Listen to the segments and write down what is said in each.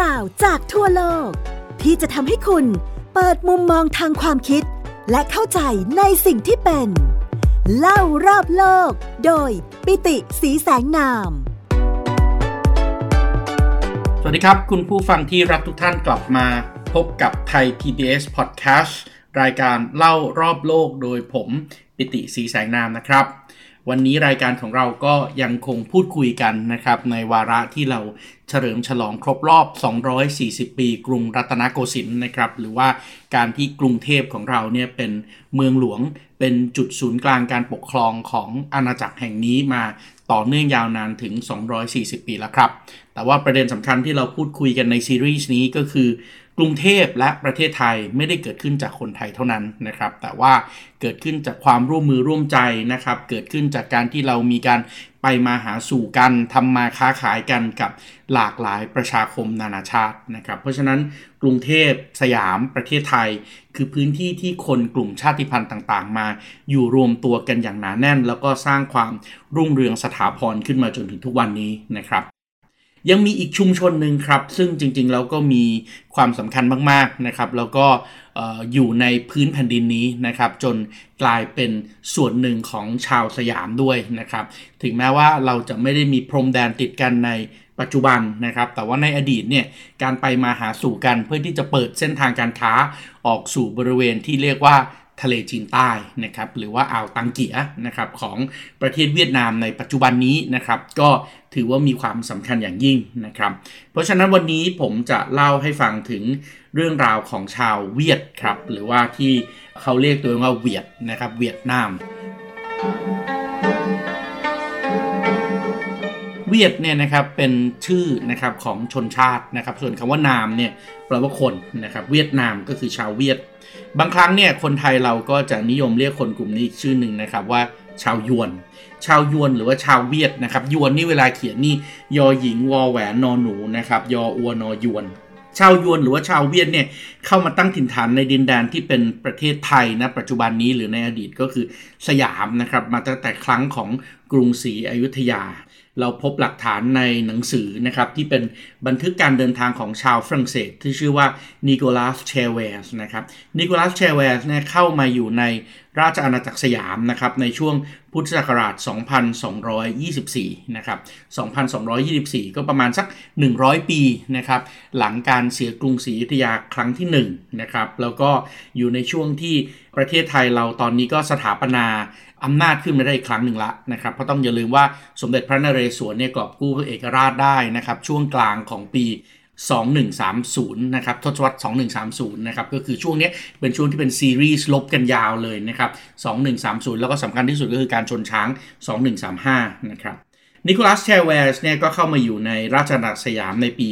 ราวจากทั่วโลก ที่จะทำให้คุณเปิดมุมมองทางความคิด และเข้าใจในสิ่งที่เป็น เล่ารอบโลก โดยปิติสีแสงนาม สวัสดีครับ คุณผู้ฟังที่รักทุกท่านกลับมาพบกับไทย PBS Podcast รายการเล่ารอบโลกโดยผมปิติสีแสงนามนะครับ วันนี้รายการของเราก็ยังคงพูดคุยกันนะครับในวาระที่เราเฉลิมฉลองครบรอบ 240 ปี กรุงรัตนโกสินทร์นะครับ หรือว่าการที่กรุงเทพของเราเนี่ยเป็นเมืองหลวงเป็นจุดศูนย์กลางการปกครองของอาณาจักรแห่งนี้มาต่อเนื่องยาวนานถึง 240 ปีแล้วครับ แต่ว่าประเด็นสำคัญที่เราพูดคุยกันในซีรีส์นี้ก็คือ กรุงเทพและประเทศไทยไม่ได้เกิดขึ้นจากคนไทยเท่านั้นนะครับ แต่ว่าเกิดขึ้นจากความร่วมมือร่วมใจนะครับ เกิดขึ้นจากการที่เรามีการไปมาหาสู่กันทำมาค้าขายกันกับหลากหลายประชาคมนานาชาตินะครับ เพราะฉะนั้นกรุงเทพสยามประเทศไทย คือพื้นที่ที่คนกลุ่มชาติพันธุ์ต่างๆ มา อยู่รวมตัวกันอย่างหนาแน่น แล้วก็สร้างความรุ่งเรืองสถาพรขึ้นมาจนถึงทุกวันนี้นะครับ ยังมีอีกชุมชนหนึ่งครับ ซึ่งจริงๆแล้วก็มีความสำคัญมากๆนะครับ แล้วก็อยู่ในพื้นแผ่นดินนี้นะครับ จนกลายเป็นส่วนหนึ่งของชาวสยามด้วยนะครับ ถึงแม้ว่าเราจะไม่ได้มีพรมแดนติดกันในปัจจุบันนะครับ แต่ว่าในอดีตเนี่ยการไปมาหาสู่กันเพื่อที่จะเปิดเส้นทางการค้าออกสู่บริเวณที่เรียกว่า ทะเลจีนใต้นะครับหรือว่าอ่าวตังเกียนะครับของประเทศเวียดนามในปัจจุบันนี้นะครับก็ถือว่ามีความสำคัญอย่างยิ่งนะครับ เพราะฉะนั้นวันนี้ผมจะเล่าให้ฟังถึงเรื่องราวของชาวเวียดครับหรือว่าที่เขาเรียกตัวว่าเวียดนะครับเวียดนาม เวียดเนี่ยนะครับเป็นชื่อนะครับของชนชาตินะครับ ส่วนคำว่านามเนี่ยแปลว่าคนนะครับ เวียดนามก็คือชาวเวียด บางครั้งเนี่ยคนไทยเราก็จะนิยมเรียกคนกลุ่มนี้อีกชื่อหนึ่งนะครับว่าชาวยวน ชาวยวนหรือว่าชาวเวียดนะครับ ยวนนี่เวลาเขียนนี่ยอหญิงวอแหวนนอหนูนะครับ ยออัวนอยวน ชาวยวนหรือว่าชาวเวียดเนี่ยเข้ามาตั้งถิ่นฐานในดินแดนที่เป็นประเทศไทยนะปัจจุบันนี้หรือในอดีตก็คือสยามนะครับ มาตั้งแต่ครั้งของกรุงศรีอยุธยา เราพบหลักฐานในหนังสือนะครับที่เป็นบันทึกการเดินทางของชาวฝรั่งเศส ที่ชื่อว่านิโคลัสเชเวสนะครับนิโคลัสเชเวสเนี่ยเข้ามาอยู่ใน ราชอาณาจักรสยามนะครับในช่วงพุทธศักราช 2224 นะครับ 2224 ก็ประมาณสัก 100 ปีนะครับหลังการเสียกรุงศรีอยุธยาครั้งที่ 1 นะครับแล้วก็อยู่ในช่วงที่ประเทศไทยเราตอนนี้ก็สถาปนาอำนาจขึ้นมาได้อีกครั้งหนึ่งละนะครับเพราะต้องอย่าลืมว่าสมเด็จพระนเรศวรเนี่ยกอบกู้เอกราชได้นะครับช่วงกลางของปี 2130 นะครับทศวรรษ 2130 นะครับ ก็คือช่วงนี้เป็นช่วงที่เป็นซีรีส์ลบกันยาวเลยนะครับ 2130 แล้วก็สำคัญที่สุดก็คือการชนช้าง 2135 นะครับนิโคลัสเชเวสเนี่ยก็เข้ามาอยู่ในราชอาณาจักรสยามในปี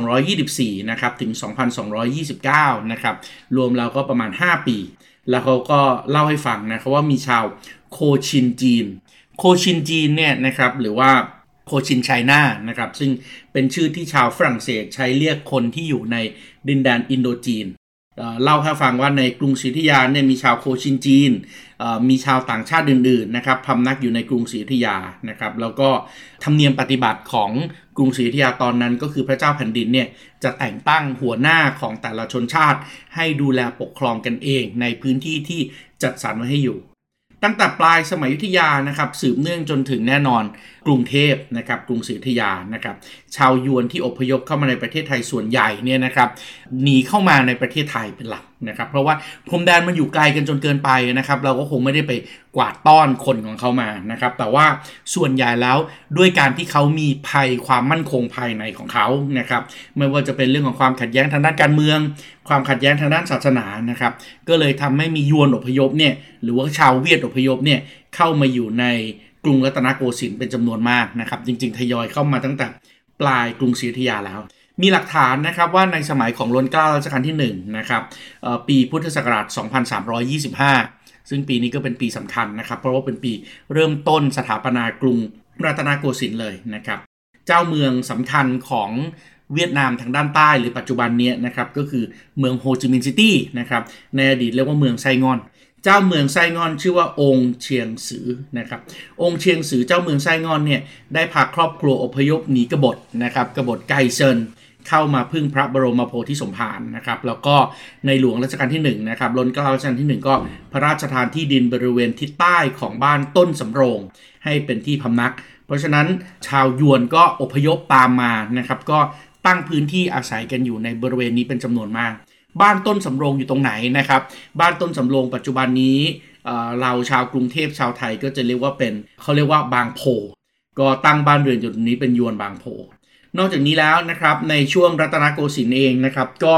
2224 นะครับ ถึง 2229 นะครับ รวมแล้วก็ประมาณ 5 ปี แล้วเขาก็เล่าให้ฟังนะครับว่ามีชาวโคชินจีน โคชินจีนเนี่ยนะครับ หรือว่า โคชินไชน่านะครับซึ่งเป็นชื่อที่ชาวฝรั่งเศสใช้เรียกคนที่อยู่ในดินแดนอินโดจีนเล่าให้ฟังว่าในกรุงศรีอยุธยาเนี่ยมีชาวโคชินจีน มีชาวต่างชาติอื่นๆนะครับพำนักอยู่ในกรุงศรีอยุธยานะครับแล้วก็ธรรมเนียมปฏิบัติของกรุงศรีอยุธยาตอนนั้นก็คือพระเจ้าแผ่นดินเนี่ยจะแต่งตั้งหัวหน้าของแต่ละชนชาติ ให้ดูแลปกครองกันเองในพื้นที่ที่จัดสรรไว้ให้อยู่ ตั้งแต่ปลายสมัยยุธยานะครับ สืบเนื่องจนถึงแน่นอนกรุงเทพนะครับกรุงศรีอยุธยานะครับ ชาวยวนที่อพยพเข้ามาในประเทศไทยส่วนใหญ่เนี่ยนะครับหนีเข้ามาในประเทศไทยเป็นหลักนะครับ เพราะว่าพรมแดนมันอยู่ไกลกันจนเกินไปนะครับ เราก็คงไม่ได้ไปกวาดต้อนคนของเขามานะครับ แต่ว่าส่วนใหญ่แล้วด้วยการที่เขามีภัยความมั่นคงภายในของเขานะครับ ไม่ว่าจะเป็นเรื่องของความขัดแย้งทางด้านการเมือง ความขัดแย้งทางด้านศาสนานะครับ ก็เลยทำให้มียวนอพยพเนี่ยหรือว่าชาวเวียดอพยพเนี่ยเข้ามาอยู่ในกรุงรัตนโกสินทร์เป็นจำนวนมากนะครับ จริงๆ ทยอยเข้ามาตั้งแต่ปลายกรุงศรีอยุธยาแล้ว มีหลักฐานนะครับว่าในสมัยของรัชกาลรัชกาลที่1นะครับปีพุทธศักราช 2325 ซึ่งปีนี้ก็เป็นปีสำคัญนะครับ เพราะว่าเป็นปีเริ่มต้นสถาปนากรุงรัตนโกสินทร์เลยนะครับ เจ้าเมืองสำคัญของ เวียดนามทางด้านใต้หรือปัจจุบันนี้นะครับก็คือเมืองโฮจิมินห์ซิตี้นะครับในอดีตเรียกว่าเมืองไซงอน เจ้าเมืองไซงอนชื่อว่าองค์เชียงซือนะครับองค์เชียงซือเจ้าเมืองไซงอนเนี่ยได้พาครอบครัวอพยพหนีกบฏนะครับกบฏไกเซินเข้ามาพึ่งพระบรมโพธิสมภารนะครับ แล้วก็ในหลวงรัชกาลที่1นะครับล้นเกล้ารัชกาลที่ 1 ก็พระราชทานที่ดินบริเวณทิศใต้ของบ้านต้นสำโรง ให้เป็นที่พำนัก เพราะฉะนั้นชาวยวนก็อพยพตามมานะครับ ก็ ตั้งพื้นที่อาศัยกันอยู่ในบริเวณนี้เป็นจำนวนมาก บ้านต้นสำโรงอยู่ตรงไหนนะครับ บ้านต้นสำโรงปัจจุบันนี้เราชาวกรุงเทพชาวไทยก็จะเรียกว่าเป็นเขาเรียกว่าบางโพก็ตั้งบ้านเรือนอยู่ตรงนี้เป็นยวนบางโพ นอกจากนี้แล้วนะครับในช่วงรัตนโกสินทร์เองนะครับก็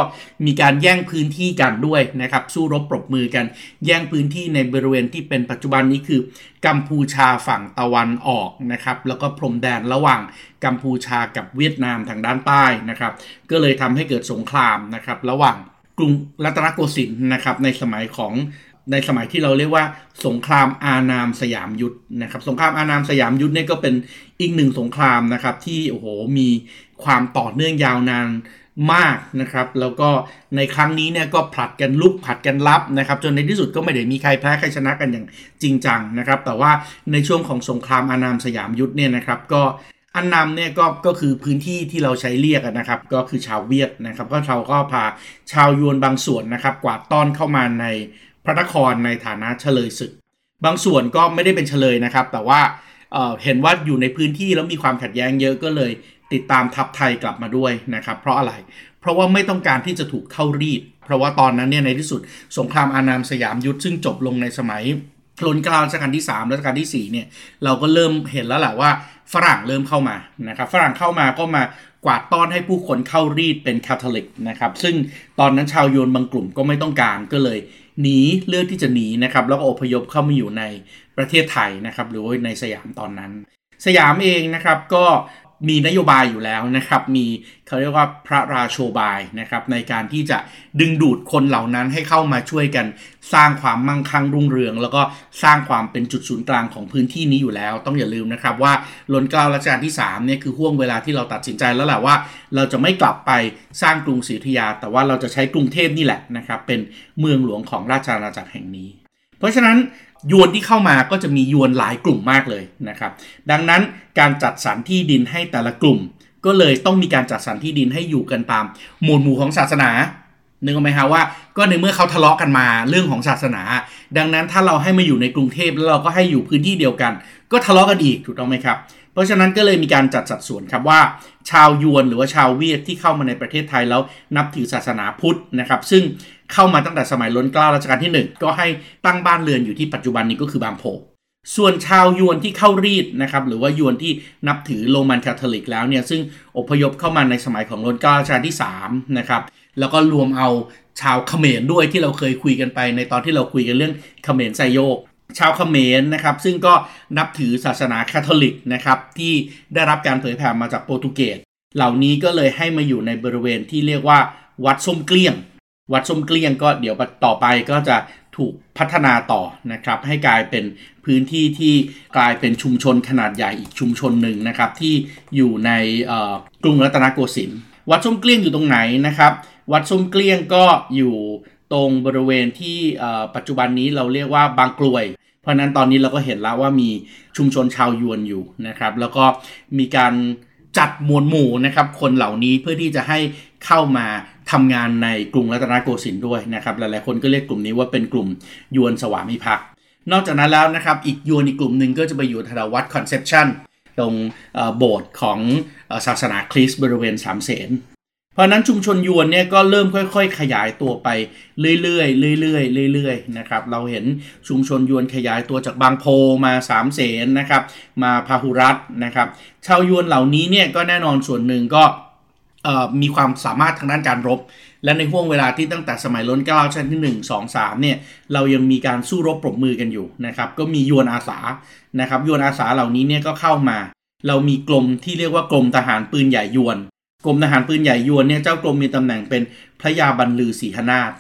มีการแย่งพื้นที่กันด้วยนะครับสู้รบปรบมือกัน แย่งพื้นที่ในบริเวณที่เป็นปัจจุบันนี้คือ กัมพูชาฝั่งตะวันออกนะครับแล้วก็พรมแดนระหว่างกัมพูชากับเวียดนามทางด้านใต้นะครับก็เลยทำให้เกิดสงครามนะครับระหว่างกรุงรัตนโกสินทร์นะครับในสมัยของในสมัยที่เราเรียกว่าสงครามอานามสยามยุทธนะครับสงครามอานามสยามยุทธเนี่ยก็เป็น อีกหนึ่งสงครามนะครับที่โอ้โหมีความต่อเนื่องยาวนานมากนะครับ แล้วก็ในครั้งนี้เนี่ยก็ผลัดกันลุกผลัดกันรับนะครับ จนในที่สุดก็ไม่ได้มีใครแพ้ใครชนะกันอย่างจริงจังนะครับ แต่ว่าในช่วงของสงครามอานามสยามยุทธเนี่ยนะครับ ก็อันนำเนี่ยก็ก็คือพื้นที่ที่เราใช้เรียกนะครับ ก็คือชาวเวียดนะครับ ก็เราก็พาชาวยวนบางส่วนนะครับ กวาดต้อนเข้ามาในพระนครในฐานะเฉลยศึก บางส่วนก็ไม่ได้เป็นเฉลยนะครับ แต่ว่า เห็นว่าอยู่ในพื้นที่แล้วมีความขัดแย้งเยอะก็เลย ติดตามทัพไทยกลับมาด้วยนะครับ เพราะอะไร เพราะว่าไม่ต้องการที่จะถูกเข้ารีด เพราะว่าตอนนั้นเนี่ยในที่สุดสงครามอานามสยามยุทธซึ่งจบลงในสมัยรันกลางรัชกาลที่3รัชกาลที่4เนี่ยเราก็เริ่มเห็นแล้วแหละว่าฝรั่งเริ่มเข้ามานะครับฝรั่งเข้ามาก็มากวาดต้อนให้ผู้คนเข้ารีดเป็นคาทอลิกนะครับซึ่งตอนนั้นชาวโยนบางกลุ่มก็ไม่ต้องการก็เลย หนีเลือกที่จะหนีนะครับแล้วก็อพยพเข้ามาอยู่ในประเทศไทยนะครับหรือว่าในสยามตอนนั้น สยามเองนะครับก็ มีนโยบายอยู่แล้วนะครับ มีเขาเรียกว่าพระราโชบายนะครับในการที่จะดึงดูดคนเหล่านั้นให้เข้ามาช่วยกัน สร้างความมั่งคั่งรุ่งเรือง แล้วก็สร้างความเป็นจุดศูนย์กลางของพื้นที่นี้อยู่แล้ว ต้องอย่าลืมนะครับว่าล้นเกล้ารัชกาลที่3เนี่ยคือห่วงเวลาที่เราตัดสินใจแล้วแหละว่า เราจะไม่กลับไปสร้างกรุงศรีอยุธยา แต่ว่าเราจะใช้กรุงเทพนี่แหละนะครับเป็นเมืองหลวงของราชอาณาจักรแห่งนี้ เพราะฉะนั้น ยวนที่เข้ามาก็จะมียวนหลายกลุ่มมากเลยนะครับ ดังนั้นการจัดสรรที่ดินให้แต่ละกลุ่ม ก็เลยต้องมีการจัดสรรที่ดินให้อยู่กันตามหมวดหมู่ของศาสนานึกออกไหมฮะว่าก็ในเมื่อเขาทะเลาะกันมาเรื่องของศาสนา ดังนั้นถ้าเราให้มาอยู่ในกรุงเทพแล้วเราก็ให้อยู่พื้นที่เดียวกัน ก็ทะเลาะกันอีกถูกต้องไหมครับ เพราะฉะนั้นก็เลยมีการจัดสัดส่วนครับว่า ชาวยวนหรือว่าชาวเวียดที่เข้ามาในประเทศไทยแล้วนับถือศาสนาพุทธนะครับ ซึ่ง เข้ามาตั้งแต่สมัยล้นเกล้ารัชกาลที่ 1 ก็ให้ตั้งบ้านเรือนอยู่ที่ปัจจุบันนี้ก็คือบางโพ ส่วนชาวยวนที่เข้ารีดนะครับหรือว่ายวนที่นับถือโรมันคาทอลิกแล้วเนี่ยซึ่งอพยพเข้ามาในสมัยของล้นเกล้ารัชกาลที่3นะครับแล้วก็รวมเอาชาวเขมรด้วยที่เราเคยคุยกันไป ในตอนที่เราคุยกันเรื่องเขมรไซโยกชาวเขมรนะครับ ซึ่งก็นับถือศาสนาคาทอลิกนะครับ ที่ได้รับการเผยแผ่มาจากโปรตุเกสเหล่านี้ก็เลยให้มาอยู่ในบริเวณที่เรียกว่า วัดส้มเกลี้ยง วัดส้มเกลี้ยงก็เดี๋ยวต่อไปก็จะถูกพัฒนาต่อนะครับ ให้กลายเป็นพื้นที่ที่กลายเป็นชุมชนขนาดใหญ่อีกชุมชนหนึ่งนะครับ ที่อยู่ในกรุงรัตนโกสินทร์วัดส้มเกลี้ยงอยู่ตรงไหนนะครับ วัดส้มเกลี้ยงก็อยู่ตรงบริเวณที่ปัจจุบันนี้เราเรียกว่าบางกลวย เพราะนั้นตอนนี้เราก็เห็นแล้วว่ามีชุมชนชาวยวนอยู่นะครับ แล้วก็มีการจัดมวลหมู่นะครับ คนเหล่านี้เพื่อที่จะให้เข้ามา ทำงานในกรุงรัตนโกสินทร์ด้วยนะครับหลายๆคนก็เรียกกลุ่มนี้ว่าเป็นกลุ่มยวนสวามิภักดิ์นอกจากนั้นแล้วนะครับอีกยวนอีกกลุ่มหนึ่งก็จะไปอยู่แถววัดคอนเซปชันตรงโบสถ์ของศาสนาคริสต์บริเวณสามเสนเพราะนั้นชุมชนยวนเนี่ยก็เริ่มค่อย ๆ ขยายตัวไปเรื่อยๆเรื่อยๆเรื่อยๆนะครับเราเห็นชุมชนยวนขยายตัวจากบางโพมาสามเสนนะครับมาพาหุรัตนะครับชาวยวนเหล่านี้เนี่ยก็แน่นอนส่วนหนึ่งก็ มีความสามารถทางด้านการรบ และในห่วงเวลาที่ตั้งแต่สมัยล้นเกล้าชั้นที่ 1 2 3เนี่ยเรายังมีการสู้รบปรบมือกันอยู่นะครับก็มียวนอาสานะครับยวนอาสาเหล่านี้เนี่ยก็เข้ามา เรามีกรมที่เรียกว่ากรมทหารปืนใหญ่ยวนกรมทหารปืนใหญ่ยวนเนี่ยเจ้ากรมมีตำแหน่งเป็นพระยาบรรลือศรีหนาถ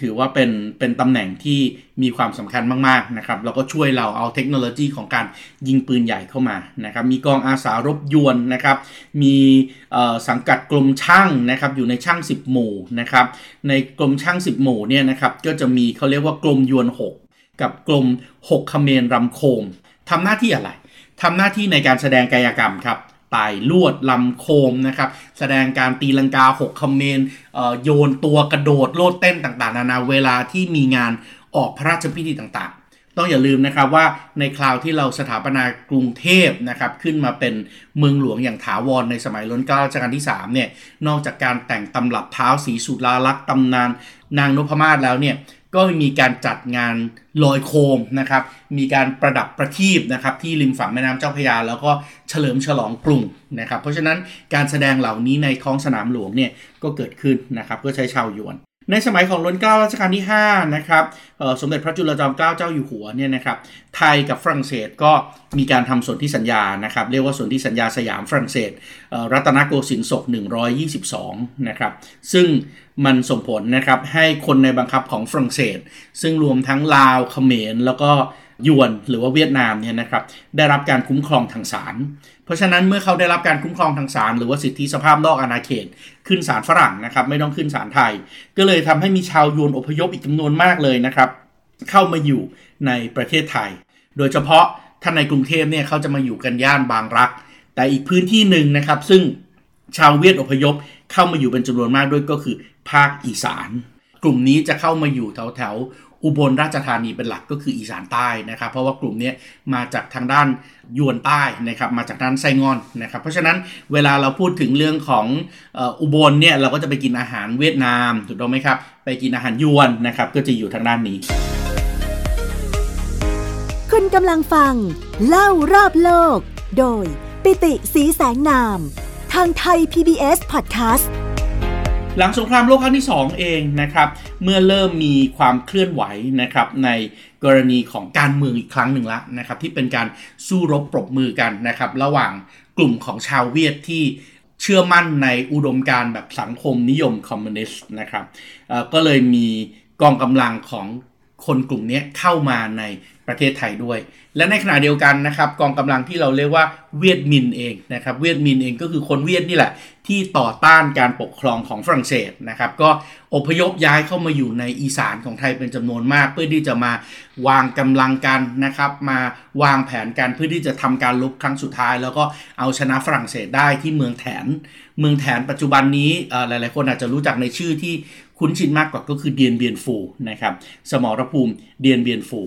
ถือว่าเป็นเป็นตำแหน่งที่มีความสำคัญมากๆนะครับแล้วก็ช่วยเราเอาเทคโนโลยีของการยิงปืนใหญ่เข้ามานะครับมีกองอาสารบยวนนะครับมีสังกัดกรมช่างนะครับอยู่ในช่าง 10 หมู่นะครับในกรมช่าง 10 หมู่เนี่ยนะครับก็จะมีเขาเรียกว่ากรมยวน 6 กับกรม6คเมนรำโคมทำหน้าที่อะไรทำหน้าที่ในการแสดงกายกรรมครับ ไต่ลวดลำโคมนะครับ แสดงการตีลังกาหกคอมเมนโยนตัวกระโดดโลดเต้นต่างๆ นานาเวลาที่มีงานออกพระราชพิธีต่างๆ ต้องอย่าลืมนะครับว่าในคราวที่เราสถาปนากรุงเทพนะครับขึ้นมาเป็นเมืองหลวงอย่างถาวรในสมัยรัชการัชกาลที่3เนี่ยนอกจากการแต่งตำรับเท้าสีสุราลักษ์ตำนาน นางนพมาศแล้วเนี่ย ก็มีการจัดงานลอยโคมนะครับ มีการประดับประทีปนะครับที่ริมฝั่งแม่น้ำเจ้าพระยา แล้วก็เฉลิมฉลองกรุงนะครับ เพราะฉะนั้นการแสดงเหล่านี้ในท้องสนามหลวงเนี่ยก็เกิดขึ้นนะครับเพื่อใช้ชาวยวน ในสมัยของรัชกาลรัชกาลที่ 5 นะครับสมเด็จพระจุลจอมเกล้าเจ้าอยู่หัวเนี่ยนะครับไทยกับฝรั่งเศสก็มีการทำสนธิสัญญานะครับเรียกว่าสนธิสัญญาสยามฝรั่งเศสรัตนโกสินทร์ศก 122 นะครับซึ่งมันส่งผลนะครับให้คนในบังคับของฝรั่งเศส ซึ่งรวมทั้งลาวเขมรแล้วก็ ยวนหรือว่าเวียดนามเนี่ยนะครับได้รับการคุ้มครองทางศาล เพราะฉะนั้นเมื่อเขาได้รับการคุ้มครองทางศาลหรือว่าสิทธิสภาพนอกอาณาเขต ขึ้นศาลฝรั่งนะครับไม่ต้องขึ้นศาลไทย ก็เลยทำให้มีชาวยวนอพยพอีกจำนวนมากเลยนะครับเข้ามาอยู่ในประเทศไทย โดยเฉพาะท่านในกรุงเทพเนี่ยเขาจะมาอยู่กันย่านบางรัก แต่อีกพื้นที่หนึ่งนะครับ ซึ่งชาวเวียดอพยพเข้ามาอยู่เป็นจำนวนมากด้วยก็คือภาคอีสาน กลุ่มนี้จะเข้ามาอยู่แถวแถว อุบลราชธานีเป็นหลักก็คืออีสานใต้นะครับ เพราะว่ากลุ่มนี้มาจากทางด้านยวนใต้นะครับมาจากด้านไซงอนนะครับ เพราะฉะนั้นเวลาเราพูดถึงเรื่องของอุบลเนี่ยเราก็จะไปกินอาหารเวียดนามถูกต้องไหมครับ ไปกินอาหารยวนนะครับก็จะอยู่ทางด้านนี้ คุณกำลังฟัง เล่ารอบโลก โดยปิติสีแสงนาม ทางไทย PBS Podcast หลังสงครามโลกครั้งที่ 2 เองนะครับ เมื่อเริ่มมีความเคลื่อนไหวนะครับในกรณีของการเมืองอีกครั้งหนึ่งละนะครับ ที่เป็นการสู้รบปรบมือกันนะครับ ระหว่างกลุ่มของชาวเวียดที่เชื่อมั่นในอุดมการแบบสังคมนิยมคอมมิวนิสต์นะครับก็เลยมีกองกำลังของคนกลุ่มนี้เข้ามาใน ประเทศไทยด้วย และในขณะเดียวกันนะครับกองกำลังที่เราเรียกว่าเวียดมินเองนะครับเวียดมินเองก็คือคนเวียดนี่แหละ ที่ต่อต้านการปกครองของฝรั่งเศสนะครับก็อพยพย้ายเข้ามาอยู่ในอีสานของไทยเป็นจำนวนมาก เพื่อที่จะมาวางกำลังกันนะครับมาวางแผนกันเพื่อที่จะทำการลบครั้งสุดท้าย แล้วก็เอาชนะฝรั่งเศสได้ที่เมืองแถน เมืองแถนปัจจุบันนี้หลายๆ คนอาจจะรู้จักในชื่อที่คุ้นชินมากกว่าก็คือเดียนเบียนฟูนะครับสมรภูมิเดียนเบียนฟู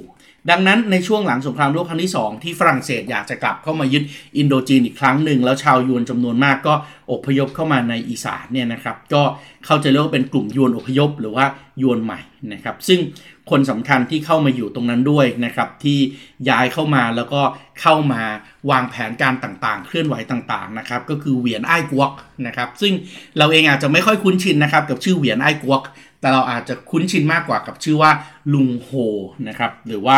ดังนั้นในช่วงหลังสงครามโลกครั้งที่ 2 ที่ฝรั่งเศสอยากจะกลับเข้ามายึดอินโดจีนอีกครั้งหนึ่ง แล้วชาวยวนจำนวนมากก็อพยพเข้ามาในอีสานเนี่ยนะครับ ก็เข้าใจเรียกว่าเป็นกลุ่มยวนอพยพหรือว่ายวนใหม่นะครับ ซึ่งคนสำคัญที่เข้ามาอยู่ตรงนั้นด้วยนะครับ ที่ย้ายเข้ามาแล้วก็เข้ามาวางแผนการต่างๆ เคลื่อนไหวต่างๆนะครับ ก็คือเหวียนไอ้กวกนะครับ ซึ่งเราเองอาจจะไม่ค่อยคุ้นชินนะครับกับชื่อเหวียนไอ้กวก แต่เราอาจจะคุ้นชินมากกว่ากับชื่อว่าลุงโฮนะครับหรือว่า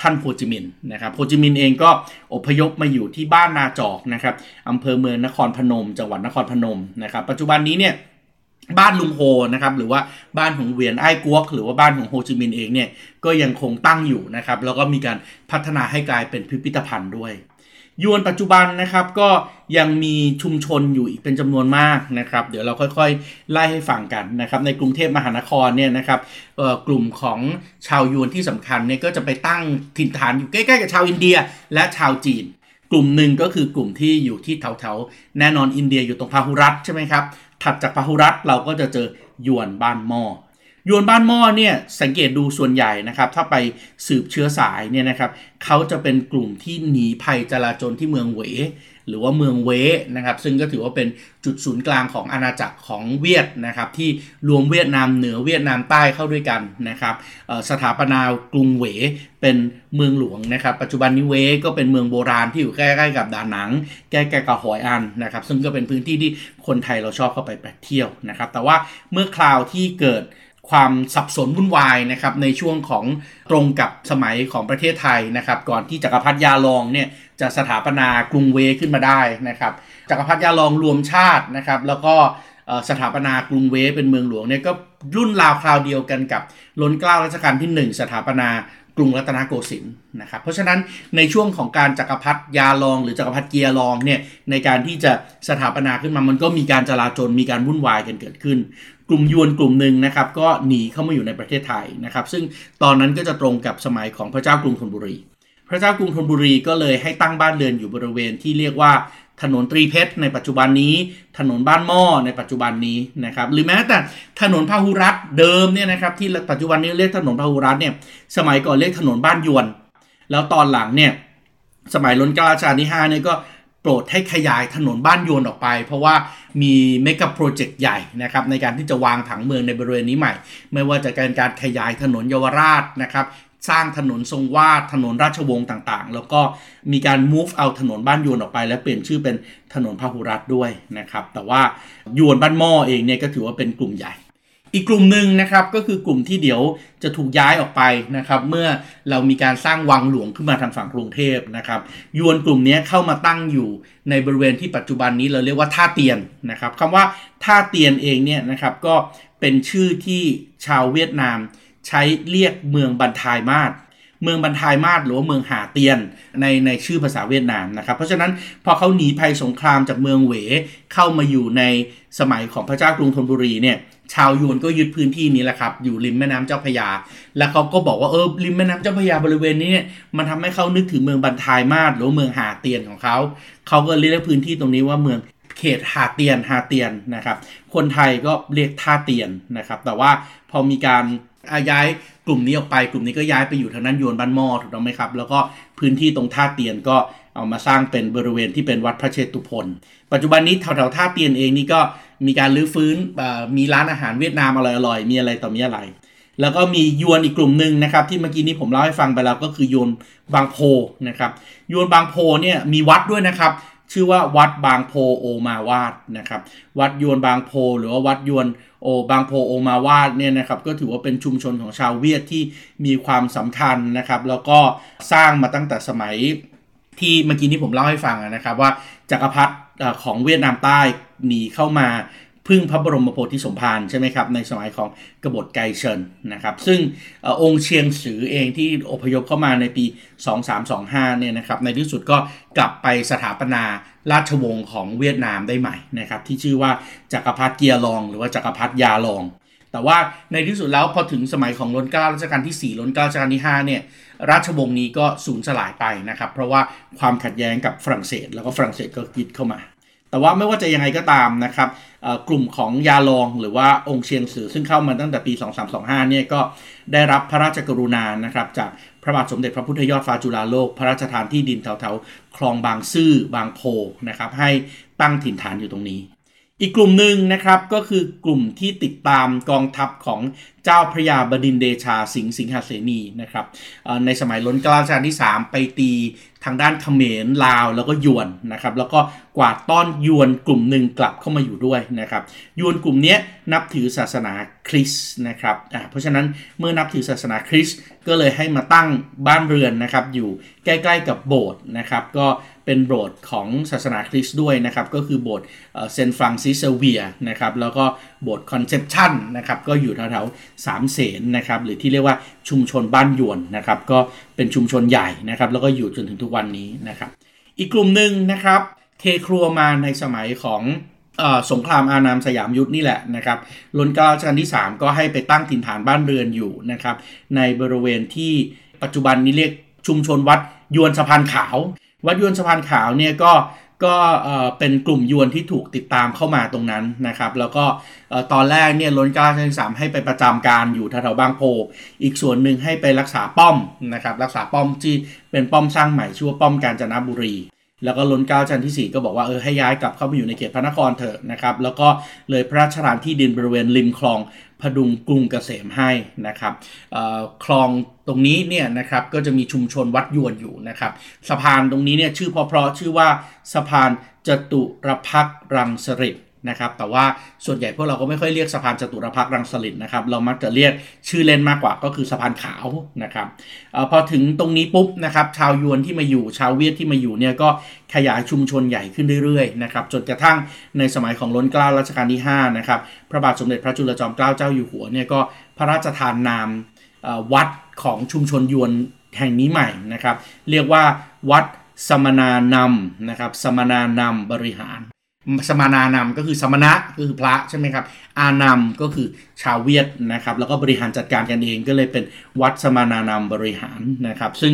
ท่านโฮจิมินห์นะครับโฮจิมินห์เองก็อพยพมาอยู่ที่บ้านนาจอกนะครับอำเภอเมืองนครพนม จังหวัดนครพนมนะครับปัจจุบันนี้เนี่ยบ้านลุงโฮนะครับหรือว่าบ้านของเวียนไอ้กวก หรือว่าบ้านของโฮจิมินห์เองเนี่ยก็ยังคงตั้งอยู่นะครับแล้วก็มีการพัฒนาให้กลายเป็นพิพิธภัณฑ์ด้วย ยวนปัจจุบันนะครับก็ยังมีชุมชนอยู่อีกเป็นจำนวนมากนะครับ เดี๋ยวเราค่อยๆ ไล่ให้ฟังกันนะครับ ในกรุงเทพมหานครเนี่ยนะครับกลุ่มของชาวยวนที่สำคัญเนี่ยก็จะไปตั้งถิ่นฐานอยู่ใกล้ๆกับชาวอินเดีย และชาวจีน กลุ่มหนึ่งก็คือกลุ่มที่อยู่ที่แถวๆแน่นอนอินเดียอยู่ตรงพาหุรัตใช่ไหมครับถัดจากพาหุรัตเราก็จะเจอยวนบ้านหม้อ ยวนบ้านหม้อเนี่ยสังเกตดูส่วนใหญ่นะครับ ถ้าไปสืบเชื้อสายเนี่ยนะครับเขาจะเป็นกลุ่มที่หนีภัยจลาจลที่เมืองเวหรือว่าเมืองเวนะครับ ซึ่งก็ถือว่าเป็นจุดศูนย์กลางของอาณาจักรของเวียดนะครับ ที่รวมเวียดนามเหนือเวียดนามใต้เข้าด้วยกันนะครับสถาปนากรุงเวเป็นเมืองหลวงนะครับ ปัจจุบันนี้เวก็เป็นเมืองโบราณที่อยู่ใกล้ๆกับดานังใกล้ๆกับหอยอันนะครับ ซึ่งก็เป็นพื้นที่ที่คนไทยเราชอบเข้าไปไปเที่ยวนะครับ แต่ว่าเมื่อคราวที่เกิด ความสับสนวุ่นวายนะครับในช่วงของตรงกับสมัยของประเทศไทยนะครับก่อนที่จักรพรรดิยาลองเนี่ยจะสถาปนากรุงเวขึ้นมาได้นะครับจักรพรรดิยาลองรวมชาตินะครับแล้วก็สถาปนากรุงเวเป็นเมืองหลวงเนี่ยก็รุ่นราวคราวเดียวกันกับล้นเกล้ารัชกาลที่ 1 สถาปนากรุงรัตนโกสินทร์นะครับเพราะฉะนั้นในช่วงของการจักรพรรดิยาลอง หรือจักรพรรดิเกียรลองเนี่ยในการที่จะสถาปนาขึ้นมามันก็มีการจลาจลมีการวุ่นวายกันเกิดขึ้น กลุ่มยวนกลุ่มหนึ่งนะครับก็หนีเข้ามาอยู่ในประเทศไทยนะครับ ซึ่งตอนนั้นก็จะตรงกับสมัยของพระเจ้ากรุงธนบุรี พระเจ้ากรุงธนบุรีก็เลยให้ตั้งบ้านเรือนอยู่บริเวณที่เรียกว่าถนนตรีเพชรในปัจจุบันนี้ ถนนบ้านหม้อในปัจจุบันนี้นะครับหรือแม้แต่ถนนพาหุรัตเดิมเนี่ยนะครับที่ปัจจุบันนี้เรียกถนนพาหุรัตเนี่ยสมัยก่อนเรียกถนนบ้านยวน แล้วตอนหลังเนี่ยสมัยรัชกาลที่5เนี่ยก็ โปรดให้ขยายถนนบ้านยวนออกไป เพราะว่ามีเมกะโปรเจกต์ใหญ่นะครับในการที่จะวางผังเมืองในบริเวณนี้ใหม่ ไม่ว่าจะการการขยายถนนเยาวราชนะครับสร้างถนนทรงวาดถนนราชวงศ์ต่างๆ แล้วก็มีการ move เอาถนนบ้านยวนออกไป แล้วเปลี่ยนชื่อเป็นถนนพหุรัฐด้วยนะครับ แต่ว่ายวนบ้านหม้อเองเนี่ยก็ถือว่าเป็นกลุ่มใหญ่ อีกกลุ่มหนึ่งนะครับก็คือกลุ่มที่เดี๋ยวจะถูกย้ายออกไปนะครับเมื่อเรามีการสร้างวังหลวงขึ้นมาทางฝั่งกรุงเทพนะครับยวนกลุ่มนี้เข้ามาตั้งอยู่ในบริเวณที่ปัจจุบันนี้เราเรียกว่าท่าเตียนนะครับคำว่าท่าเตียนเองเนี่ยนะครับก็เป็นชื่อที่ชาวเวียดนามใช้เรียกเมืองบันทายมาศ เมืองบันทายมาศหรือว่าเมืองหาเตียนในในชื่อภาษาเวียดนามนะครับ เพราะฉะนั้นพอเขาหนีภัยสงครามจากเมืองเหวเข้ามาอยู่ในสมัยของพระเจ้ากรุงธนบุรีเนี่ยชาวยวนก็ยึดพื้นที่นี้แหละครับ อยู่ริมแม่น้ำเจ้าพยา แล้วเขาก็บอกว่าเออริมแม่น้ำเจ้าพยาบริเวณนี้เนี่ยมันทำให้เขานึกถึงเมืองบันทายมาศหรือเมืองหาเตียนของเขาเขาก็เรียกพื้นที่ตรงนี้ว่าเมืองเขตหาเตียนหาเตียนนะครับ คนไทยก็เรียกท่าเตียนนะครับ แต่ว่าพอมีการย้าย กลุ่มนี้ออกไปกลุ่มนี้ก็ย้ายไปอยู่ทางนั้นยวนบ้านหม้อถูกต้องไหมครับ แล้วก็พื้นที่ตรงท่าเตียนก็เอามาสร้างเป็นบริเวณที่เป็นวัดพระเชตุพนปัจจุบันนี้แถวๆท่าเตียนเองนี่ก็มีการรื้อฟื้นมีร้านอาหารเวียดนามอร่อยๆมีอะไรต่อมีอะไร แล้วก็มียวนอีกกลุ่มหนึ่งนะครับ ที่เมื่อกี้นี้ผมเล่าให้ฟังไปแล้วก็คือยวนบางโพนะครับยวนบางโพเนี่ยมีวัดด้วยนะครับ ชื่อว่าวัดบางโพโอมาวาดนะครับ วัดยวนบางโพ หรือว่าวัดยวนโอบางโพโอมาวาดเนี่ยนะครับก็ถือว่าเป็นชุมชนของชาวเวียดที่มีความสำคัญนะครับ แล้วก็สร้างมาตั้งแต่สมัยที่เมื่อกี้นี้ผมเล่าให้ฟังนะครับว่าจักรพรรดิของเวียดนามใต้หนีเข้ามา พึ่งพระบรมโพธิสมภารใช่ไหมครับในสมัยของกบฏไกเชินนะครับ ซึ่งอองค์เชียงสือเองที่อพยพเข้ามาในปี 2325เนี่ยนะครับในที่สุดก็กลับไปสถาปนาราชวงศ์ของเวียดนามได้ใหม่นะครับที่ชื่อว่าจักรพรรดิเกียรลอง หรือว่าจักรพรรดิยาลอง แต่ว่าในที่สุดแล้วพอถึงสมัยของรัชการัชกาลที่4รัชการัชกาลที่5เนี่ยราชวงศ์นี้ก็สูญสลายไปนะครับเพราะว่าความขัดแย้งกับฝรั่งเศส แล้วก็ฝรั่งเศสก็ยึดเข้ามา แต่ว่าไม่ว่าจะยังไงก็ตามนะครับกลุ่มของยาลองหรือว่าองค์เชียงสือซึ่งเข้ามาตั้งแต่ปี 2325 เนี่ยก็ได้รับพระราชกรุณานะครับจากพระบาทสมเด็จพระพุทธยอดฟ้าจุฬาโลก พระราชทานที่ดินแถวๆคลองบางซื่อบางโพนะครับให้ตั้งถิ่นฐานอยู่ตรงนี้ อีกกลุ่มหนึ่งนะครับก็คือกลุ่มที่ติดตามกองทัพของเจ้าพระยาบดินเดชาสิงห์สิงหเสนีนะครับในสมัยล้นกล้าชาที่ 3 ไปตีทางด้านเขมรลาวแล้วก็ยวนนะครับแล้วก็กวาดต้อนยวนกลุ่มหนึ่งกลับเข้ามาอยู่ด้วยนะครับยวนกลุ่มนี้นับถือศาสนาคริสต์นะครับเพราะฉะนั้นเมื่อนับถือศาสนาคริสต์ก็เลยให้มาตั้งบ้านเรือนนะครับอยู่ใกล้ ๆ กับโบสถ์นะครับก็ เป็นโบสถ์ของศาสนาคริสต์ด้วยนะครับ ก็คือโบสถ์เซนต์ฟรังซิสเซเวียร์นะครับ แล้วก็โบสถ์คอนเซปชันนะครับ ก็อยู่แถวๆสามเสนนะครับ หรือที่เรียกว่าชุมชนบ้านยวนนะครับ ก็เป็นชุมชนใหญ่นะครับ แล้วก็อยู่จนถึงทุกวันนี้นะครับ อีกกลุ่มหนึ่งนะครับเทครัวมาในสมัยของสงครามอานามสยามยุทธนี่แหละนะครับรัชกาลที่ 3 ก็ให้ไปตั้งถิ่นฐานบ้านเรือนอยู่นะครับ ในบริเวณที่ปัจจุบันนี้เรียกชุมชนวัดยวนสะพานขาว วัดยวนสะพานขาวเนี่ยก็ก็เป็นกลุ่มยวนที่ถูกติดตามเข้ามาตรงนั้นนะครับ แล้วก็ตอนแรกเนี่ยล้นกล้าชั้นสามให้ไปประจำการอยู่แถวๆบางโพ อีกส่วนหนึ่งให้ไปรักษาป้อมนะครับรักษาป้อมที่เป็นป้อมสร้างใหม่ชื่อว่าป้อมกาญจนบุรี แล้วก็ล้นเก้าชั้นที่ 4 ก็บอกว่าเออให้ย้ายกลับเข้ามาอยู่ในเขตพระนครเถอะนะครับแล้วก็เลยพระราชทานที่ดินบริเวณริมคลอง พดุงกรุงเกษมให้นะครับคลองตรงนี้เนี่ยนะครับก็จะมีชุมชนวัดยวนอยู่นะครับ สะพานตรงนี้เนี่ยชื่อเพราะๆชื่อว่าสะพานจตุรพักรังสฤษ นะครับแต่ว่าส่วนใหญ่พวกเราก็ไม่ค่อยเรียกสะพานจตุรพักรังสฤษนะครับเรามักจะเรียกชื่อเล่นมากกว่าก็คือสะพานขาวนะครับอพอถึงตรงนี้ปุ๊บนะครับชาวยวนที่มาอยู่ชาวเวียดที่มาอยู่เนี่ยก็ขยายชุมชนใหญ่ขึ้นเรื่อยๆนะครับจนกระทั่งในสมัยของล้นเกล้ารัชกาลที่5นะครับพระบาทสมเด็จพระจุลจอมเกล้าเจ้าอยู่หัวเนี่ยก็พระราชทานนามวัดของชุมชนยวนแห่งนี้ใหม่นะครับเรียกว่าวัดสมนานำนะครับสมนานำบริหาร สมานานำก็คือสมณะก็คือพระใช่ไหมครับ อานำก็คือชาวเวียดนะครับ แล้วก็บริหารจัดการกันเองก็เลยเป็นวัดสมานานำบริหารนะครับ ซึ่ง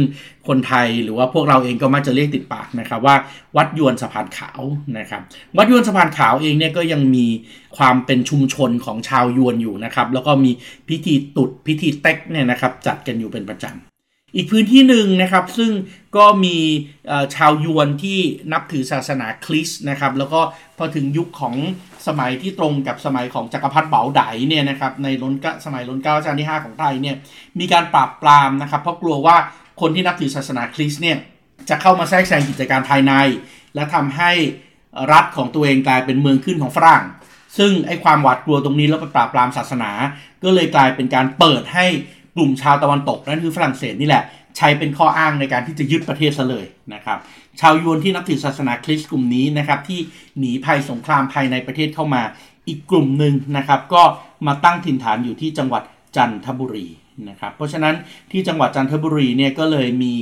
คนไทยหรือว่าพวกเราเองก็มักจะเรียกติดปากนะครับว่าวัดยวนสะพานขาวนะครับ วัดยวนสะพานขาวเองเนี่ยก็ยังมีความเป็นชุมชนของชาวยวนอยู่นะครับ แล้วก็มีพิธีตุดพิธีเต็กเนี่ยนะครับจัดกันอยู่เป็นประจำ อีกพื้นที่หนึ่งนะครับ ซึ่งก็มีชาวยวนที่นับถือศาสนาคริสต์นะครับ แล้วก็พอถึงยุคของสมัยที่ตรงกับสมัยของจักรพรรดิเบาไดเนี่ยนะครับในล้นกสมัยล้นเก้าจานที่ 5 ของไทยเนี่ยมีการปราบปรามนะครับ เพราะกลัวว่าคนที่นับถือศาสนาคริสต์เนี่ยจะเข้ามาแทรกแซงกิจการภายใน และทำให้รัฐของตัวเองกลายเป็นเมืองขึ้นของฝรั่ง ซึ่งไอ้ความหวาดกลัวตรงนี้แล้วไปปราบปรามศาสนา ก็เลยกลายเป็นการเปิดให้ กลุ่มชาวตะวันตกนั่นคือฝรั่งเศสนี่แหละ ใช้เป็นข้ออ้างในการที่จะยึดประเทศซะเลยนะครับ ชาวยวนที่นับถือศาสนาคริสต์กลุ่มนี้นะครับ ที่หนีภัยสงครามภายในประเทศเข้ามาอีกกลุ่มหนึ่งนะครับ ก็มาตั้งถิ่นฐานอยู่ที่จังหวัดจันทบุรีนะครับ เพราะฉะนั้นที่จังหวัดจันทบุรีเนี่ยก็เลยมี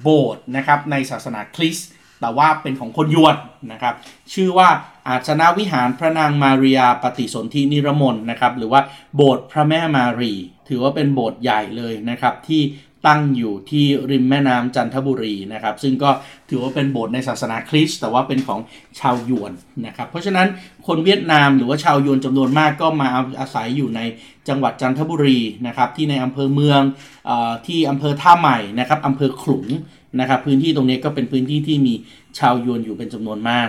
โบสถ์นะครับในศาสนาคริสต์ แต่ว่าเป็นของคนยวนนะครับ ชื่อว่าอาชนาวิหารพระนางมารียาปฏิสนธินิรมนนะครับ หรือว่าโบสถ์พระแม่มารี ถือว่าเป็นโบสถ์ใหญ่เลยนะครับ ที่ตั้งอยู่ที่ริมแม่น้ำจันทบุรีนะครับ ซึ่งก็ถือว่าเป็นโบสถ์ในศาสนาคริสต์แต่ว่าเป็นของชาวยวนนะครับ เพราะฉะนั้นคนเวียดนามหรือว่าชาวยวนจำนวนมากก็มาอาศัยอยู่ในจังหวัดจันทบุรีนะครับ ที่ในอำเภอเมืองอที่อำเภอท่าใหม่นะครับอำเภอขลุง นะครับพื้นที่ตรงนี้ก็เป็นพื้นที่ที่มีชาวยวนอยู่เป็นจำนวนมาก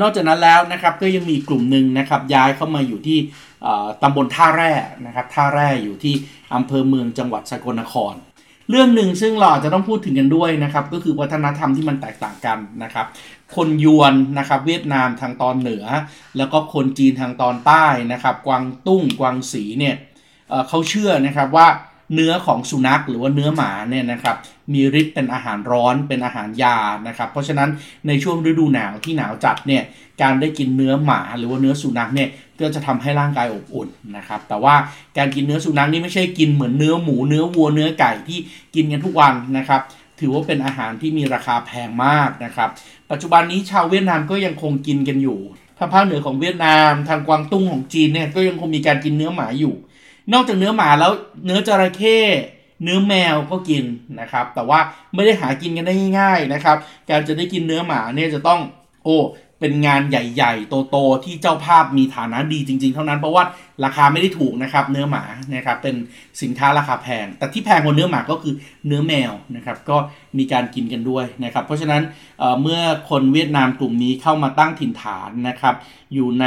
นอกจากนั้นแล้วนะครับก็ยังมีกลุ่มหนึ่งนะครับย้ายเข้ามาอยู่ที่ตำบลท่าแร่นะครับท่าแร่อยู่ที่อำเภอเมืองจังหวัดสกลนคร เรื่องหนึ่งซึ่งเราจะต้องพูดถึงกันด้วยนะครับก็คือวัฒนธรรมที่มันแตกต่างกันนะครับคนยวนนะครับเวียดนามทางตอนเหนือ แล้วก็คนจีนทางตอนใต้นะครับกวางตุ้งกวางสีเนี่ยเขาเชื่อนะครับว่า เนื้อของสุนัขหรือว่าเนื้อหมาเนี่ยนะครับมีฤทธิ์เป็นอาหารร้อนเป็นอาหารยานะครับ เพราะฉะนั้นในช่วงฤดูหนาวที่หนาวจัดเนี่ยการได้กินเนื้อหมาหรือว่าเนื้อสุนัขเนี่ยก็จะทำให้ร่างกายอบอุ่นนะครับ แต่ว่าการกินเนื้อสุนัขนี่ไม่ใช่กินเหมือนเนื้อหมูเนื้อวัวเนื้อไก่ที่กินกันทุกวันนะครับถือว่าเป็นอาหารที่มีราคาแพงมากนะครับ ปัจจุบันนี้ชาวเวียดนามก็ยังคงกินกันอยู่ทางภาคเหนือของเวียดนาม ทางกวางตุ้งของจีนเนี่ยก็ยังคงมีการกินเนื้อหมาอยู่ นอกจากเนื้อหมาแล้วเนื้อจระเข้เนื้อแมวก็กินนะครับ แต่ว่าไม่ได้หากินกันได้ง่าย ๆนะครับ การจะได้กินเนื้อหมาเนี่ยจะต้อง โอ้เป็นงานใหญ่ๆ โตๆ ที่เจ้าภาพมีฐานะดีจริงๆ เท่านั้นเพราะว่าราคาไม่ได้ถูกนะครับ เนื้อหมานะครับเป็นสินค้าราคาแพง แต่ที่แพงกว่าเนื้อหมาก็คือเนื้อแมวนะครับ ก็มีการกินกันด้วยนะครับ เพราะฉะนั้นเเมื่อคนเวียดนามกลุ่มนี้เข้ามาตั้งถิ่นฐานนะครับ อยู่ใน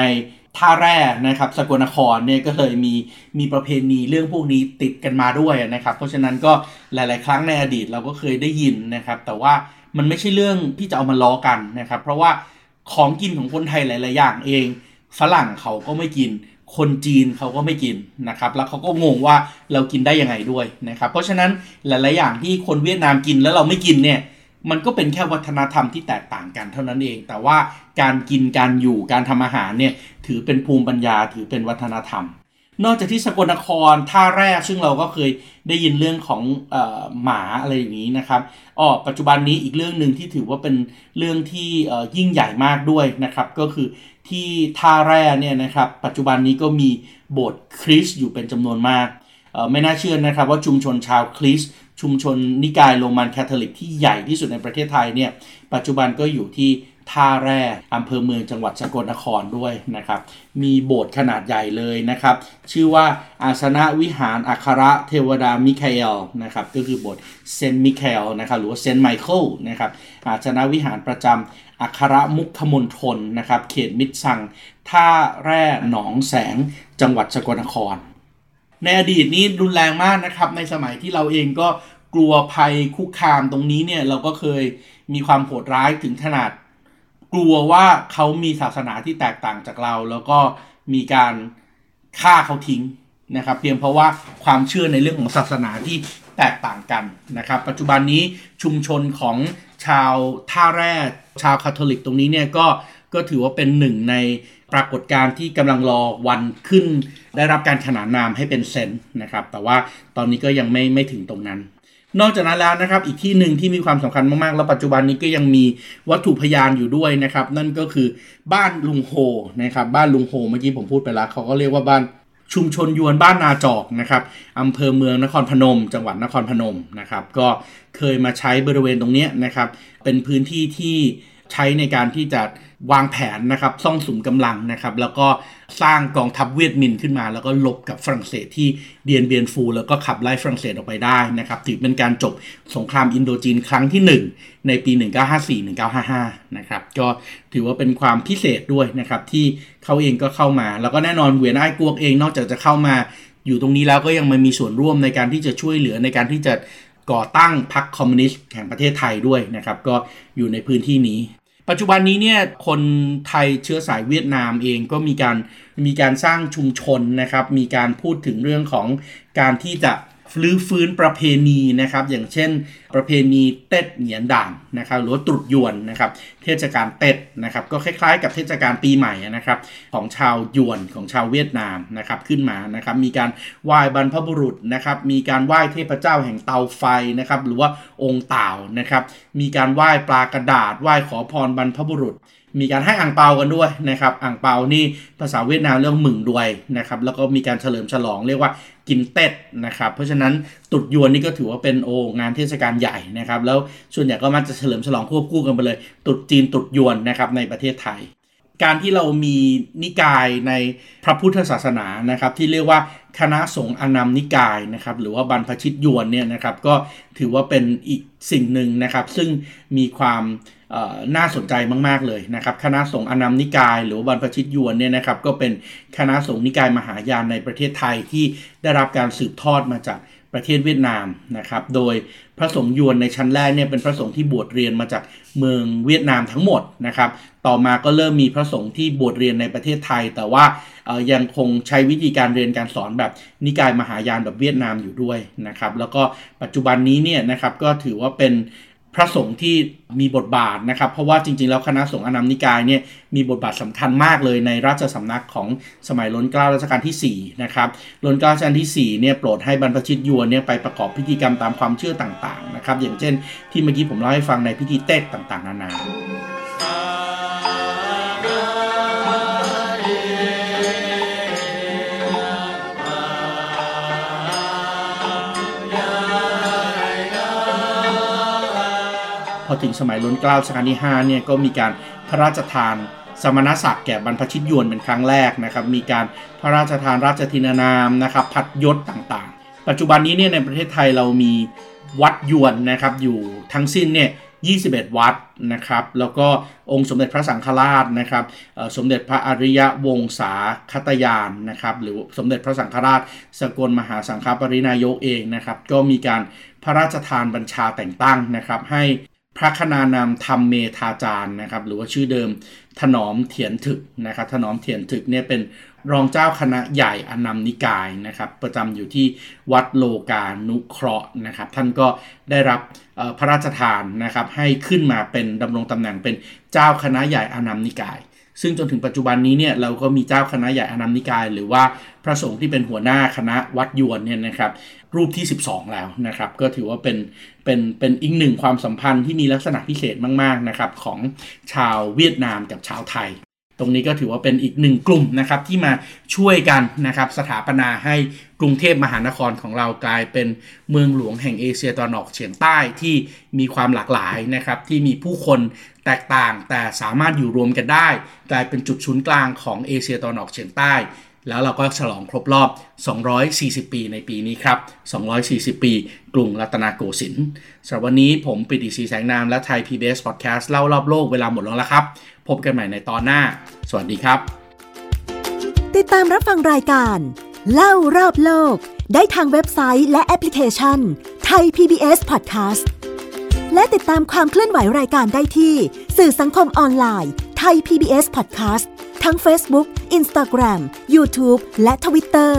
ท่าแร่นะครับสกลนครเนี่ยก็เลยมีมีประเพณีเรื่องพวกนี้ติดกันมาด้วยนะครับ เพราะฉะนั้นก็หลาย ๆ ครั้งในอดีตเราก็เคยได้ยินนะครับ แต่ว่ามันไม่ใช่เรื่องที่จะเอามาล้อกันนะครับ เพราะว่าของกินของคนไทยหลาย ๆ อย่างเองฝรั่งเขาก็ไม่กิน คนจีนเขาก็ไม่กินนะครับ แล้วเขาก็งงว่าเรากินได้ยังไงด้วยนะครับ เพราะฉะนั้นหลาย ๆ อย่างที่คนเวียดนามกินแล้วเราไม่กินเนี่ย มันก็เป็นแค่วัฒนธรรมที่แตกต่างกันเท่านั้นเอง แต่ว่าการกินการอยู่การทำอาหารเนี่ยถือเป็นภูมิปัญญาถือเป็นวัฒนธรรม นอกจากที่สกลนครท่าแรกซึ่งเราก็เคยได้ยินเรื่องของออหมาอะไรอย่างนี้นะครับอ๋อปัจจุบันนี้อีกเรื่องหนึ่งที่ถือว่าเป็นเรื่องที่ยิ่งใหญ่มากด้วยนะครับ ก็คือที่ท่าแร่เนี่ยนะครับ ปัจจุบันนี้ก็มีโบสถ์คริสต์อยู่เป็นจำนวนมากไม่น่าเชื่อนะครับว่าชุมชนชาวคริสต์ ชุมชนนิกายโรมันคาทอลิกที่ใหญ่ที่สุดในประเทศไทยเนี่ยปัจจุบันก็อยู่ที่ท่าแร่อำเภอเมืองจังหวัดสกลนครด้วยนะครับ มีโบสถ์ขนาดใหญ่เลยนะครับ ชื่อว่าอาสนะวิหารอัครเทวดามิคาเอลนะครับ ก็คือโบสถ์เซนต์มิคาเอลนะครับ หรือว่าเซนต์ไมเคิลนะครับ อาสนะวิหารประจำอัครมุขมณฑลนะครับ เขตมิสซัง ท่าแร่หนองแสง จังหวัดสกลนคร ในอดีตนี้รุนแรงมากนะครับ ในสมัยที่เราเองก็ กลัวภัยคุกคามตรงนี้เนี่ยเราก็เคยมีความโหดร้ายถึงขนาด กลัวว่าเขามีศาสนาที่แตกต่างจากเรา แล้วก็มีการฆ่าเขาทิ้งนะครับ เพียงเพราะว่าความเชื่อในเรื่องของศาสนาที่แตกต่างกันนะครับ ปัจจุบันนี้ชุมชนของชาวท่าแร่ชาวคาทอลิกตรงนี้เนี่ยก็ก็ถือว่าเป็นหนึ่งในปรากฏการณ์ที่กำลังรอวันขึ้น ได้รับการขนานนามให้เป็นเซนนะครับ แต่ว่าตอนนี้ก็ยังไม่ไม่ถึงตรงนั้น นอกจากนั้นแล้วนะครับ อีกที่หนึ่งที่มีความสำคัญมากๆ แล้วปัจจุบันนี้ก็ยังมีวัตถุพยานอยู่ด้วยนะครับ นั่นก็คือบ้านลุงโฮนะครับ บ้านลุงโฮเมื่อกี้ผมพูดไปแล้วเขาก็เรียกว่าบ้านชุมชนยวนบ้านนาจอกนะครับอำเภอเมืองนครพนม จังหวัดนครพนมนะครับ ก็เคยมาใช้บริเวณตรงนี้นะครับ เป็นพื้นที่ที่ใช้ในการที่จะ วางแผนนะครับซ่องสุมกำลังนะครับ แล้วก็สร้างกองทัพเวียดมินขึ้นมา แล้วก็ลบกับฝรั่งเศสที่เดียนเบียนฟู แล้วก็ขับไล่ฝรั่งเศสออกไปได้นะครับถือเป็นการจบสงครามอินโดจีนครั้งที่ 1 ในปี 1954-1955 นะครับ ก็ถือว่าเป็นความพิเศษด้วยนะครับ ที่เขาเองก็เข้ามา แล้วก็แน่นอนเวียนไอ้กวกเองนอกจากจะเข้ามา อยู่ตรงนี้แล้วก็ยังมามีส่วนร่วมในการที่จะช่วยเหลือในการที่จะก่อตั้งพรรคคอมมิวนิสต์แห่งประเทศไทยด้วยนะครับ ก็อยู่ในพื้นที่นี้ ปัจจุบันนี้เนี่ยคนไทยเชื้อสายเวียดนามเองก็มีการมีการสร้างชุมชนนะครับ มีการพูดถึงเรื่องของการที่จะ ฟื้นฟื้นประเพณีนะครับ อย่างเช่น ประเพณีเต็ดเหนียนด่านนะครับหรือว่าตรุษยวนนะครับ เทศกาลเต็ดนะครับ ก็คล้ายๆ กับเทศกาลปีใหม่นะครับ ของชาวยวนของชาวเวียดนามนะครับขึ้นมานะครับ มีการไหว้บรรพบุรุษนะครับ มีการไหว้เทพเจ้าแห่งเตาไฟนะครับ หรือว่าองค์เต่านะครับ มีการไหว้ปลากระดาษไหว้ขอพรบรรพบุรุษ มีการให้อ่างเปากันด้วยนะครับอ่างเปานี่ภาษาเวียดนามเรียกหมึงด้วยนะครับแล้วก็มีการเฉลิมฉลองเรียกว่ากินเต็ดนะครับเพราะฉะนั้นตุดยวนนี่ก็ถือว่าเป็นโองานเทศกาลใหญ่นะครับแล้วส่วนใหญ่ก็มักจะเฉลิมฉลองควบคู่กันไปเลย ตุดจีนตุดยวนนะครับในประเทศไทย การที่เรามีนิกายในพระพุทธศาสนานะครับที่เรียกว่าคณะสงฆ์อนามนิกายนะครับหรือว่าบรรพชิตยวนเนี่ยนะครับก็ถือว่าเป็นอีกสิ่งหนึ่งนะครับซึ่งมีความ น่าสนใจมาก ๆ เลยนะครับคณะสงฆ์อนัมนิกาย หรือบรรพชิตยวนเนี่ยนะครับก็เป็นคณะสงฆ์นิกายมหายานในประเทศไทยที่ได้รับการสืบทอดมาจากประเทศเวียดนามนะครับโดยพระสงฆ์ยวนในชั้นแรกเนี่ยเป็นพระสงฆ์ที่บวชเรียนมาจากเมืองเวียดนามทั้งหมดนะครับต่อมาก็เริ่มมีพระสงฆ์ที่บวชเรียนในประเทศไทย แต่ว่ายังคงใช้วิธีการเรียนการสอนแบบนิกายมหายานแบบเวียดนามอยู่ด้วยนะครับแล้วก็ปัจจุบันนี้เนี่ยนะครับก็ถือว่าเป็น พระสงฆ์ที่มีบทบาทนะครับ เพราะว่าจริง ๆ แล้วคณะสงฆ์อนามนิกายเนี่ยมีบทบาทสำคัญมากเลยในราชสำนักของสมัยล้นเกล้ารัชกาลที่4นะครับล้นเกล้ารัชกาลที่4เนี่ยโปรดให้บรรพชิตยวนเนี่ยไปประกอบพิธีกรรมตามความเชื่อต่างๆนะครับอย่างเช่นที่เมื่อกี้ผมเล่าให้ฟังในพิธีเต็กต่างๆ นานา พอถึงสมัยล้นเกล้ารัชกาลที่5เนี่ยก็มีการพระราชทานสมณศักดิ์แก่บรรพชิตยวนเป็นครั้งแรกนะครับมีการพระราชทานราชทินานามนะครับพัดยศต่างๆ ปัจจุบันนี้เนี่ยในประเทศไทยเรามีวัดยวนนะครับอยู่ทั้งสิ้นเนี่ย21 วัดนะครับแล้วก็องค์สมเด็จพระสังฆราชนะครับสมเด็จพระอริยะวงศาคตยานนะครับหรือสมเด็จพระสังฆราช สกลมหาสังฆปรินายกเองนะครับก็มีการพระราชทานบัญชาแต่งตั้งนะครับให้ พระคณานามธรรมเมธาจารย์นะครับ หรือว่าชื่อเดิมถนอมเถียนถึกนะครับ ถนอมเถียนถึกเนี่ยเป็นรองเจ้าคณะใหญ่อนัมนิกายนะครับ ประจำอยู่ที่วัดโลกานุเคราะห์นะครับ ท่านก็ได้รับพระราชทานนะครับ ให้ขึ้นมาเป็นดำรงตำแหน่งเป็นเจ้าคณะใหญ่อนัมนิกาย ซึ่งจนถึงปัจจุบันนี้เนี่ยเราก็มีเจ้าคณะใหญ่อนัมนิกาย หรือว่าพระสงฆ์ที่เป็นหัวหน้าคณะวัดยวนเนี่ยนะครับรูปที่ 12 แล้วนะครับ ก็ถือว่าเป็นเป็นเป็นอีกหนึ่งความสัมพันธ์ที่มีลักษณะพิเศษมากๆนะครับของชาวเวียดนามกับชาวไทย ตรงนี้ก็ถือว่าเป็นอีกหนึ่งกลุ่มนะครับที่มาช่วยกันนะครับสถาปนาให้กรุงเทพมหานครของเรากลายเป็นเมืองหลวงแห่งเอเชียตะวันออกเฉียงใต้ที่มีความหลากหลายนะครับที่มีผู้คนแตกต่างแต่สามารถอยู่รวมกันได้ กลายเป็นจุดศูนย์กลางของเอเชียตะวันออกเฉียงใต้ แล้วเราก็ฉลองครบรอบ 240 ปีในปีนี้ครับ 240 ปี กรุงรัตนโกสินทร์สำหรับวันนี้ผมปิติศรีแสงนามและไทย PBS Podcast เล่ารอบโลกเวลาหมดแล้วละครับ พบกันใหม่ในตอนหน้า สวัสดีครับ ติดตามรับฟังรายการ เล่ารอบโลก ได้ทางเว็บไซต์และแอปพลิเคชันไทย PBS Podcast และติดตามความเคลื่อนไหวรายการได้ที่ สื่อสังคมออนไลน์ไทย PBS Podcast ทั้ง Facebook Instagram YouTube และ Twitter